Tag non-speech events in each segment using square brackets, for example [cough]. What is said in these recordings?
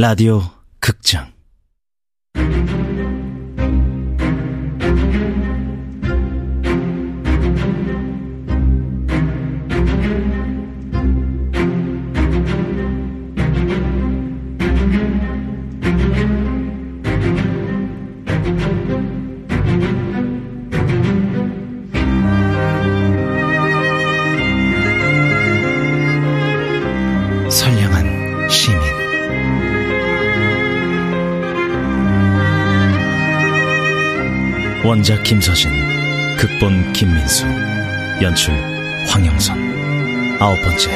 라디 원작 김서진 극본 김민수 연출 황영선. 아홉 번째.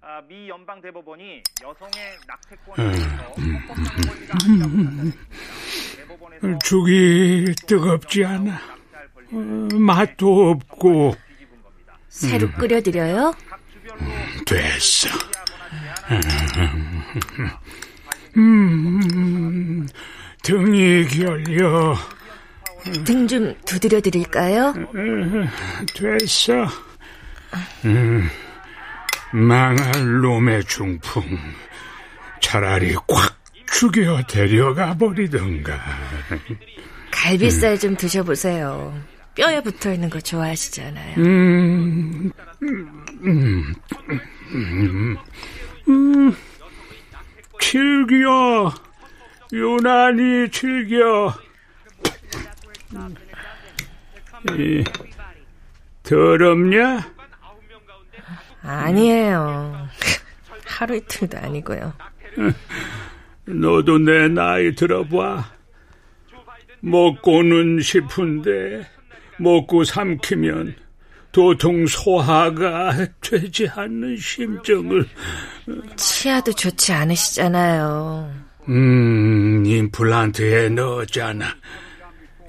아, 미 연방 대법원이 여성의 낙태권에 대해서 헌법상 권리가 죽이 뜨겁지 않아. 어, 맛도 없고. 새로 끓여드려요? 각 주별로 됐어. 음, 등이 결려. 등 좀 두드려 드릴까요? 됐어. 음, 망할 놈의 중풍. 차라리 꽉 죽여 데려가 버리던가. 갈비살 좀 드셔보세요. 뼈에 붙어 있는 거 좋아하시잖아요. 음, 음, 음, 음, 즐겨. 유난히 즐겨. 이, 더럽냐? 아니에요. [laughs] 하루 이틀도 아니고요. 너도 내 나이 들어봐. 먹고는 싶은데, 먹고 삼키면 도통 소화가 되지 않는 심정을, 치아도 좋지 않으시잖아요. 음, 임플란트에 넣었잖아.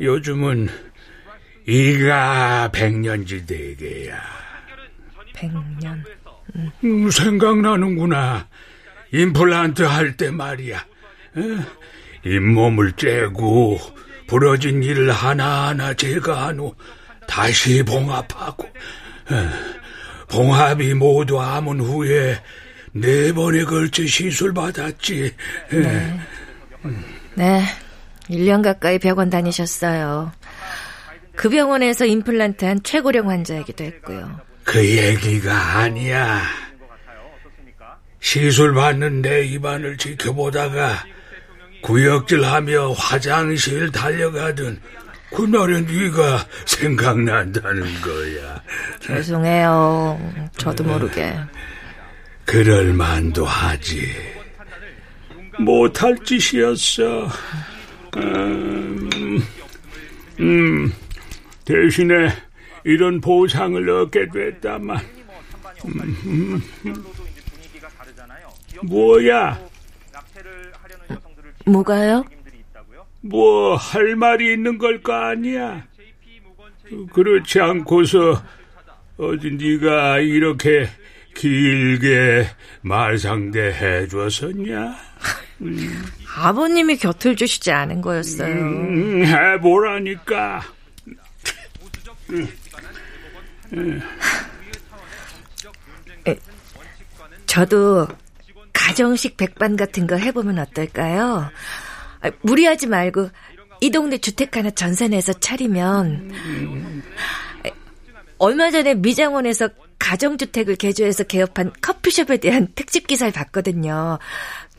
요즘은 이가 백년지대계야. 백년. 음, 생각나는구나. 임플란트 할 때 말이야. 에? 잇몸을 째고 부러진 일을 하나하나 제거한 후 다시 봉합하고 에, 봉합이 모두 암은 후에 네 번에 걸쳐 시술 받았지. 에, 네. 1년 가까이 병원 다니셨어요. 그 병원에서 임플란트 한 최고령 환자이기도 했고요. 그 얘기가 아니야. 시술 받는 내 입안을 지켜보다가 구역질하며 화장실 달려가던 그날의 네가 생각난다는 거야. 죄송해요. 저도 모르게. 그럴 만도 하지. 못할 짓이었어. 음, 음, 대신에 이런 보상을 얻게 됐다만. 음, 분위기가 다르잖아요. 뭐야? 낙태를 하려는 여성들을 뭐가요? 뭐 할 말이 있는 걸거 아니야? 그렇지 않고서 어디 네가 이렇게 길게 말상대 해줬었냐? [laughs] 아버님이 곁을 주시지 않은 거였어요. 음, 해보라니까. 저도 가정식 백반 같은 거 해보면 어떨까요? 아, 무리하지 말고 이 동네 주택 하나 전산해서 차리면 아, 얼마 전에 미장원에서 가정주택을 개조해서 개업한 커피숍에 대한 특집 기사를 봤거든요.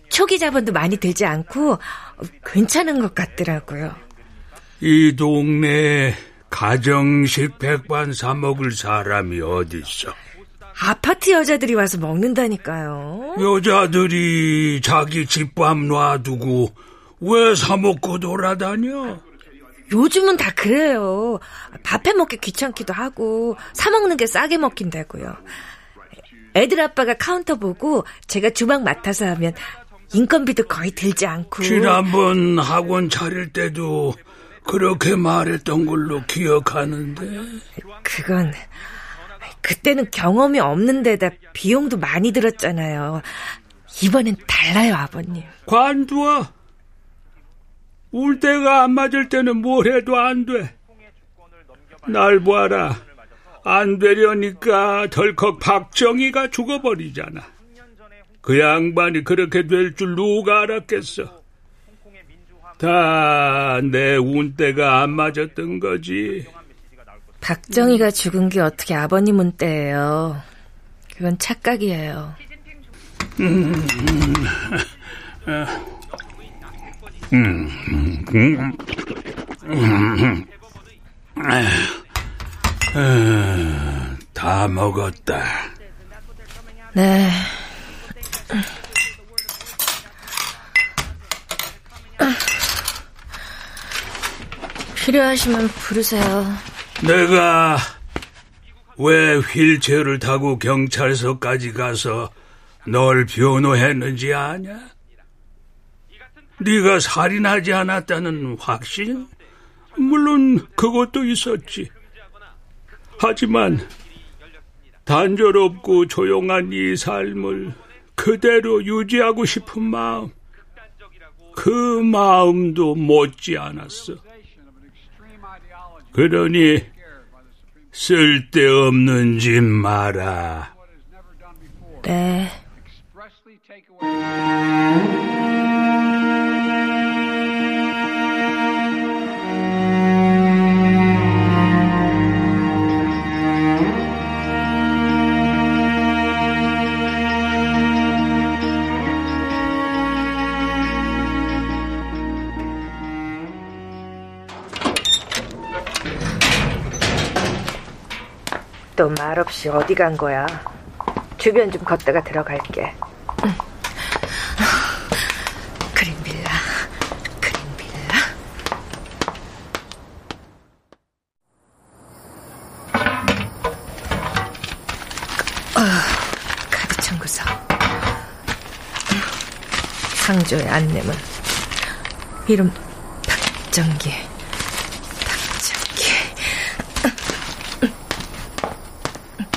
초기 자본도 많이 들지 않고 괜찮은 것 같더라고요. 이 동네에 가정식 백반 사 먹을 사람이 어딨어? 아파트 여자들이 와서 먹는다니까요. 여자들이 자기 집밥 놔두고 왜 사 먹고 돌아다녀? 요즘은 다 그래요. 밥해 먹기 귀찮기도 하고 사 먹는 게 싸게 먹힌다고요. 애들 아빠가 카운터 보고 제가 주방 맡아서 하면 인건비도 거의 들지 않고 지난번 학원 차릴 때도 그렇게 말했던 걸로 기억하는데. 그건 그때는 경험이 없는 데다 비용도 많이 들었잖아요. 이번엔 달라요, 아버님. 관두어. 울 때가 안 맞을 때는 뭘 해도 안 돼. 날 보아라. 안 되려니까 덜컥 박정희가 죽어버리잖아. 그 양반이 그렇게 될 줄 누가 알았겠어. 다 내 운때가 안 맞았던 거지. 박정희가 죽은 게 어떻게 아버님 운때예요. 그건 착각이에요. 음, 음, 음, 음, 다 먹었다. 네. 필요하시면 부르세요. 내가 왜 휠체어를 타고 경찰서까지 가서 널 변호했는지 아냐? 네가 살인하지 않았다는 확신? 물론 그것도 있었지. 하지만 단조롭고 조용한 이 삶을 그대로 유지하고 싶은 마음, 그 마음도 못지 않았어. 그러니 쓸데없는 짓 마라. 네. 또 말없이 어디 간 거야? 주변 좀 걷다가 들어갈게. 응. 그린빌라, 그린빌라. 어, 카드 청구서. 상조의 안내문. 이름 박정기.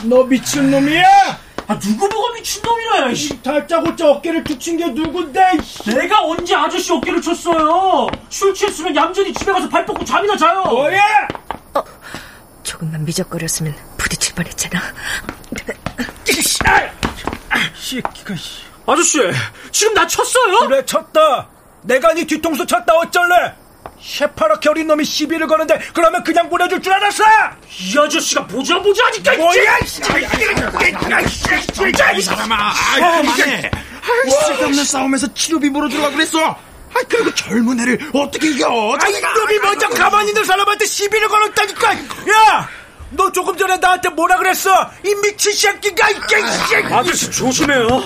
너 미친놈이야? 아, 누구 보고 미친놈이야, 이 달짜고짜 어깨를 툭친 게 누군데? 내가 언제 아저씨 어깨를 쳤어요? 술 취했으면 얌전히 집에 가서 발 뻗고 잠이나 자요. 뭐야? 어, 조금만 미적거렸으면 부딪힐 뻔했잖아. 새끼가 아저씨, 지금 나 쳤어요? 그래 쳤다. 내가 네 뒤통수 쳤다 어쩔래? 새파랗게 어린 놈이 시비를 거는데 그러면 그냥 보내줄 줄 알았어? 이 아저씨가 보자 보자 하니까 뭐야 이 사람아 아, 그만해 쓸데없는 싸움에서 치료비 물어 들어가 그랬어 아 그리고 젊은 애를 어떻게 이겨 아 이놈이 먼저 가만히 있는 사람한테 시비를 걸었다니까 야! 너 조금 전에 나한테 뭐라 그랬어? 이 미친 새끼가 이게 아저씨 조심해요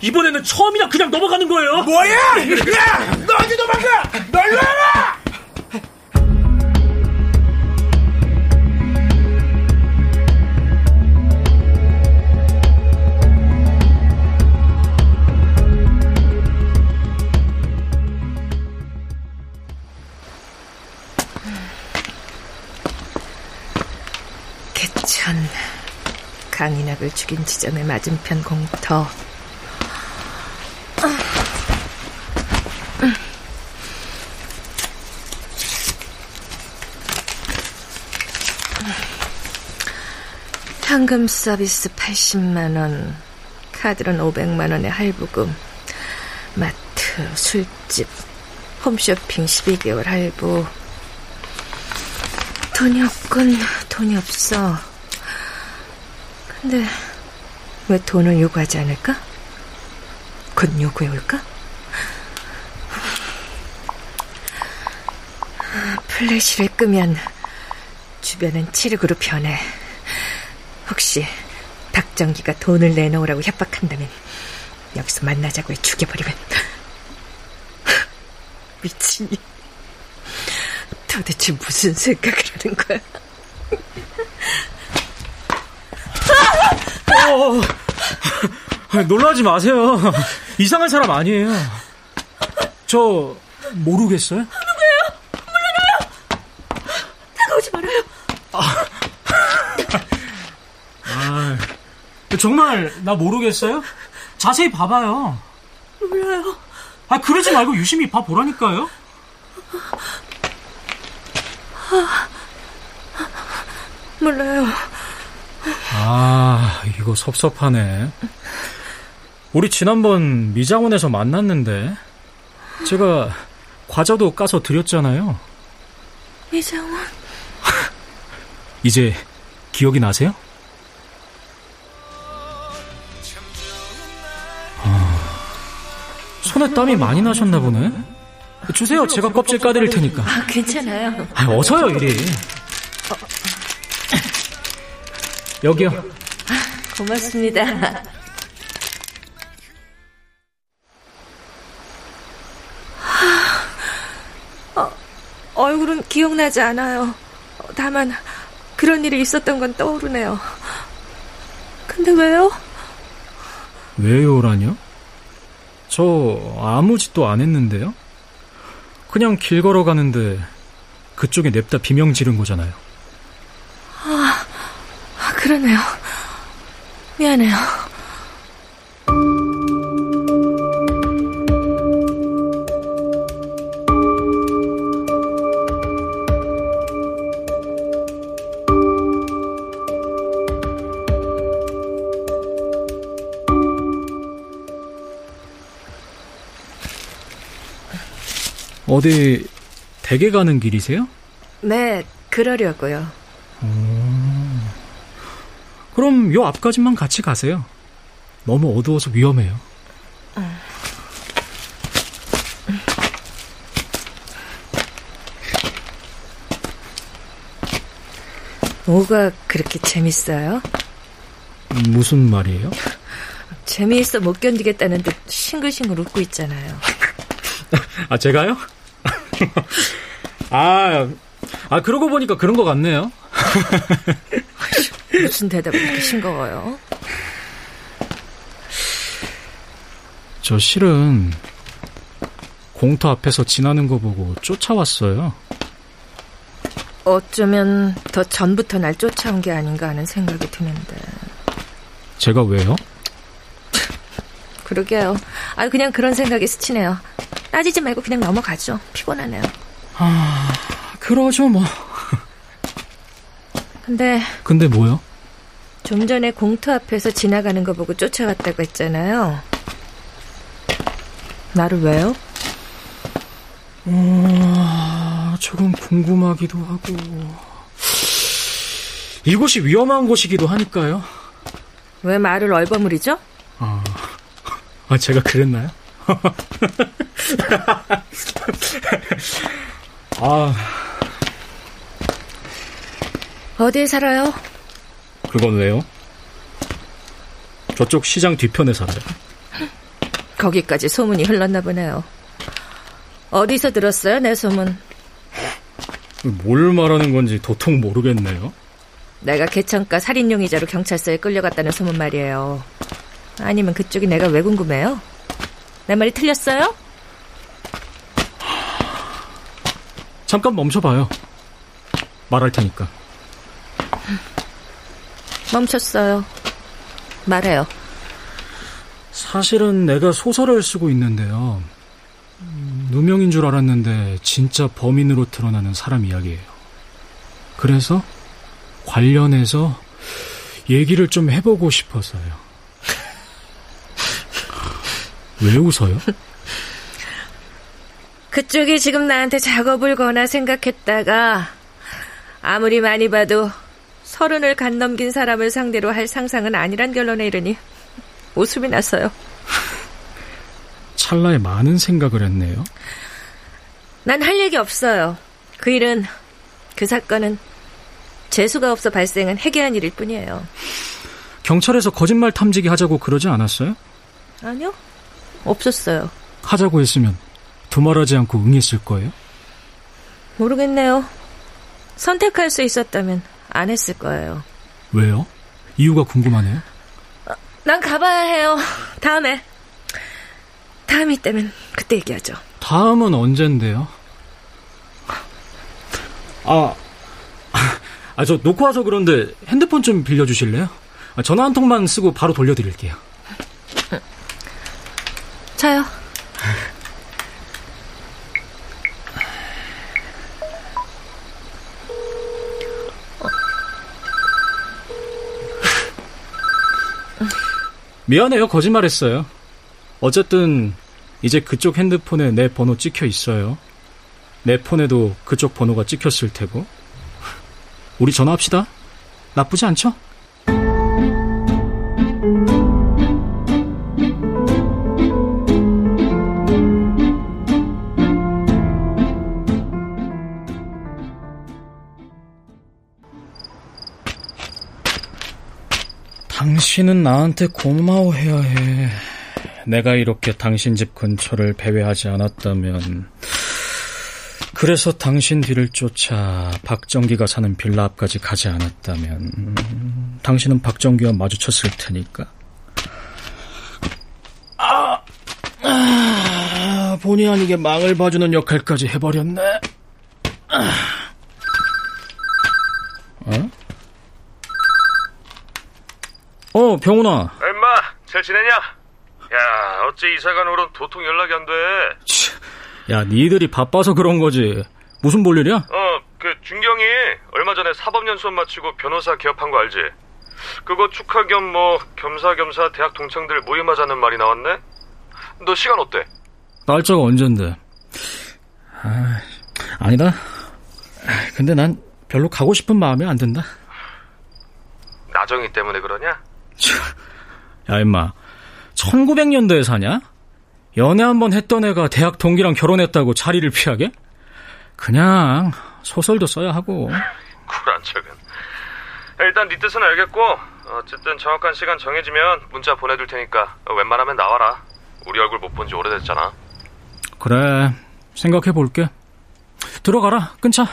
이번에는 처음이라 그냥 넘어가는 거예요 뭐야? 야! 너 어디 도망가! 널로 와라! 개천 강인학을 죽인 지점의 맞은편 공터 현금 서비스 80만원, 카드론 500만원의 할부금, 마트, 술집, 홈쇼핑 12개월 할부. 돈이 없군, 돈이 없어. 근데 왜 돈을 요구하지 않을까? 곧 요구해 올까? 플래시를 끄면 주변은 칠흑으로 변해. 혹시 박정기가 돈을 내놓으라고 협박한다면 여기서 만나자고 해 죽여버리면 [laughs] 미친이 도대체 무슨 생각을 하는 거야? 어, 놀라지 마세요 이상한 사람 아니에요 저 모르겠어요? 다가오지 말아요. 아, 정말 나 모르겠어요? 자세히 봐봐요 몰라요. 아, 그러지 말고 유심히 봐보라니까요. 몰라요. 아, 이거 섭섭하네. 우리 지난번 미장원에서 만났는데, 제가 과자도 까서 드렸잖아요. 이장원. [laughs] 이제 기억이 나세요? 아, 손에 땀이 많이 나셨나 보네. 주세요. 제가 껍질 까드릴 테니까. 아, 괜찮아요. 아, 어서요, 이리. 여기요. 고맙습니다. 어, 얼굴은 기억나지 않아요. 다만 그런 일이 있었던 건 떠오르네요. 근데 왜요? 왜요라뇨? 저 아무 짓도 안 했는데요? 그냥 길 걸어가는데 그쪽에 냅다 비명 지른 거잖아요. 아, 그러네요. 미안해요. 어디 댁에 가는 길이세요? 네, 그러려고요. 그럼 요 앞까지만 같이 가세요. 너무 어두워서 위험해요. 뭐가 그렇게 재밌어요? 무슨 말이에요? 재미있어 못 견디겠다는 듯 싱글싱글 웃고 있잖아요. 아, 제가요? [laughs] 아, 아, 그러고 보니까 그런 것 같네요. [laughs] 무슨 대답을 이렇게 싱거워요? 저 실은 공터 앞에서 지나는 거 보고 쫓아왔어요. 어쩌면 더 전부터 날 쫓아온 게 아닌가 하는 생각이 드는데. 제가 왜요? 그러게요. 아 그냥 그런 생각이 스치네요. 따지지 말고 그냥 넘어가죠. 피곤하네요. 아, 그러죠 뭐. 근데 근데 뭐요? 좀 전에 공터 앞에서 지나가는 거 보고 쫓아왔다고 했잖아요. 나를 왜요? 어, 조금 궁금하기도 하고. 이곳이 위험한 곳이기도 하니까요. 왜 말을 얼버무리죠? 아, 아 제가 그랬나요? [laughs] 아, 어디에 살아요? 그건 왜요? 저쪽 시장 뒤편에 살아요. 거기까지 소문이 흘렀나 보네요. 어디서 들었어요, 내 소문? 뭘 말하는 건지 도통 모르겠네요. 내가 개천가 살인 용의자로 경찰서에 끌려갔다는 소문 말이에요. 아니면 그쪽이 내가 왜 궁금해요? 내 말이 틀렸어요? 잠깐 멈춰봐요. 말할 테니까. 멈췄어요. 말해요. 사실은 내가 소설을 쓰고 있는데요. 음, 누명인 줄 알았는데 진짜 범인으로 드러나는 사람 이야기예요. 그래서 관련해서 얘기를 좀 해보고 싶어서요. [laughs] 왜 웃어요? 그쪽이 지금 나한테 작업을 거나 생각했다가 아무리 많이 봐도 서른을 간 넘긴 사람을 상대로 할 상상은 아니란 결론에 이르니 웃음이 났어요. 찰나에 많은 생각을 했네요. 난 할 얘기 없어요. 그 일은 그 사건은 재수가 없어 발생한 해괴한 일일 뿐이에요. 경찰에서 거짓말 탐지기 하자고 그러지 않았어요? 아니요. 없었어요. 하자고 했으면 두말하지 않고 응했을 거예요? 모르겠네요. 선택할 수 있었다면 안 했을 거예요. 왜요? 이유가 궁금하네요. 난 가봐야 해요. 다음에. 다음이 있다면 그때 얘기하죠. 다음은 언젠데요? 아, [laughs] 아, 저 놓고 와서 그런데 핸드폰 좀 빌려주실래요? 아, 전화 한 통만 쓰고 바로 돌려드릴게요. 자요. 미안해요. 거짓말했어요. 어쨌든 이제 그쪽 핸드폰에 내 번호 찍혀 있어요. 내 폰에도 그쪽 번호가 찍혔을 테고. 우리 전화합시다. 나쁘지 않죠? 당신은 나한테 고마워해야 해. 내가 이렇게 당신 집 근처를 배회하지 않았다면, 그래서 당신 뒤를 쫓아 박정기가 사는 빌라 앞까지 가지 않았다면, 당신은 박정기와 마주쳤을 테니까. 아, 아 본의 아니게 망을 봐주는 역할까지 해버렸네. 아. 어, 병훈아. 엄마, 잘 지내냐? 야, 어째 이사간 후론 도통 연락이 안 돼. 야, 니들이 바빠서 그런 거지. 무슨 볼일이야? 어, 그 준경이 얼마 전에 사법연 수업 마치고 변호사 개업한 거 알지? 그거 축하 겸 뭐 겸사겸사 대학 동창들 모임하자는 말이 나왔네? 너 시간 어때? 날짜가 언젠데? 아, 아니다. 근데 난 별로 가고 싶은 마음이 안 든다. 나정이 때문에 그러냐? 야, 임마. 1900년도에 사냐? 연애 한 번 했던 애가 대학 동기랑 결혼했다고 자리를 피하게? 그냥 소설도 써야 하고. 쿨한 척은. 일단 네 뜻은 알겠고 어쨌든 정확한 시간 정해지면 문자 보내둘 테니까 웬만하면 나와라. 우리 얼굴 못 본 지 오래됐잖아. 그래, 생각해 볼게. 들어가라, 끊자.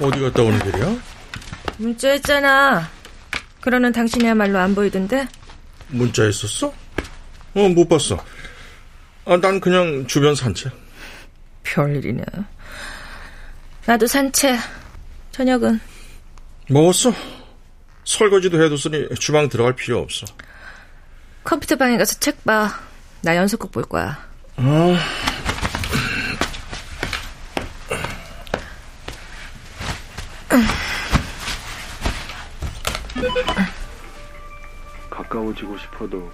어디 갔다 오는 길이야? 문자했잖아. 그러는 당신이야말로 안 보이던데? 문자 했었어? 어, 못 봤어. 아, 난 그냥 주변 산책. 별일이네. 나도 산책. 저녁은? 먹었어. 설거지도 해뒀으니 주방 들어갈 필요 없어. 컴퓨터 방에 가서 책 봐. 나 연속극 볼 거야. 아, 가까워지고 싶어도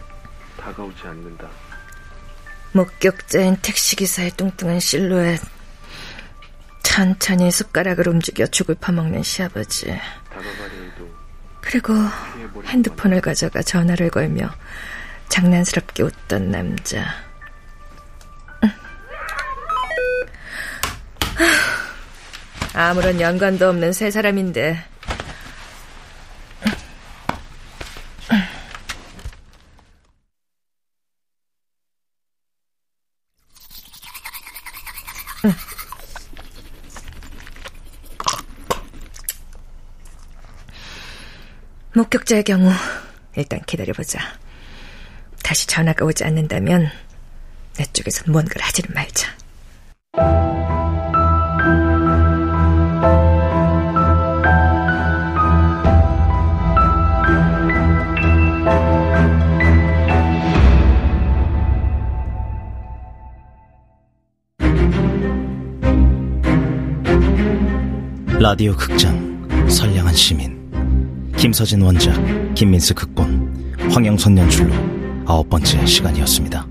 다가오지 않는다. 목격자인 택시기사의 뚱뚱한 실루엣. 천천히 숟가락을 움직여 죽을 파먹는 시아버지. 그리고 핸드폰을 가져가 전화를 걸며 장난스럽게 웃던 남자. 하, 아무런 연관도 없는 세 사람인데 목격자의 경우 일단 기다려보자. 다시 전화가 오지 않는다면 내 쪽에선 뭔가를 하지는 말자. 라디오 극장 선량한 시민 김서진 원작, 김민수 극본, 황영선 연출로 아홉 번째 시간이었습니다.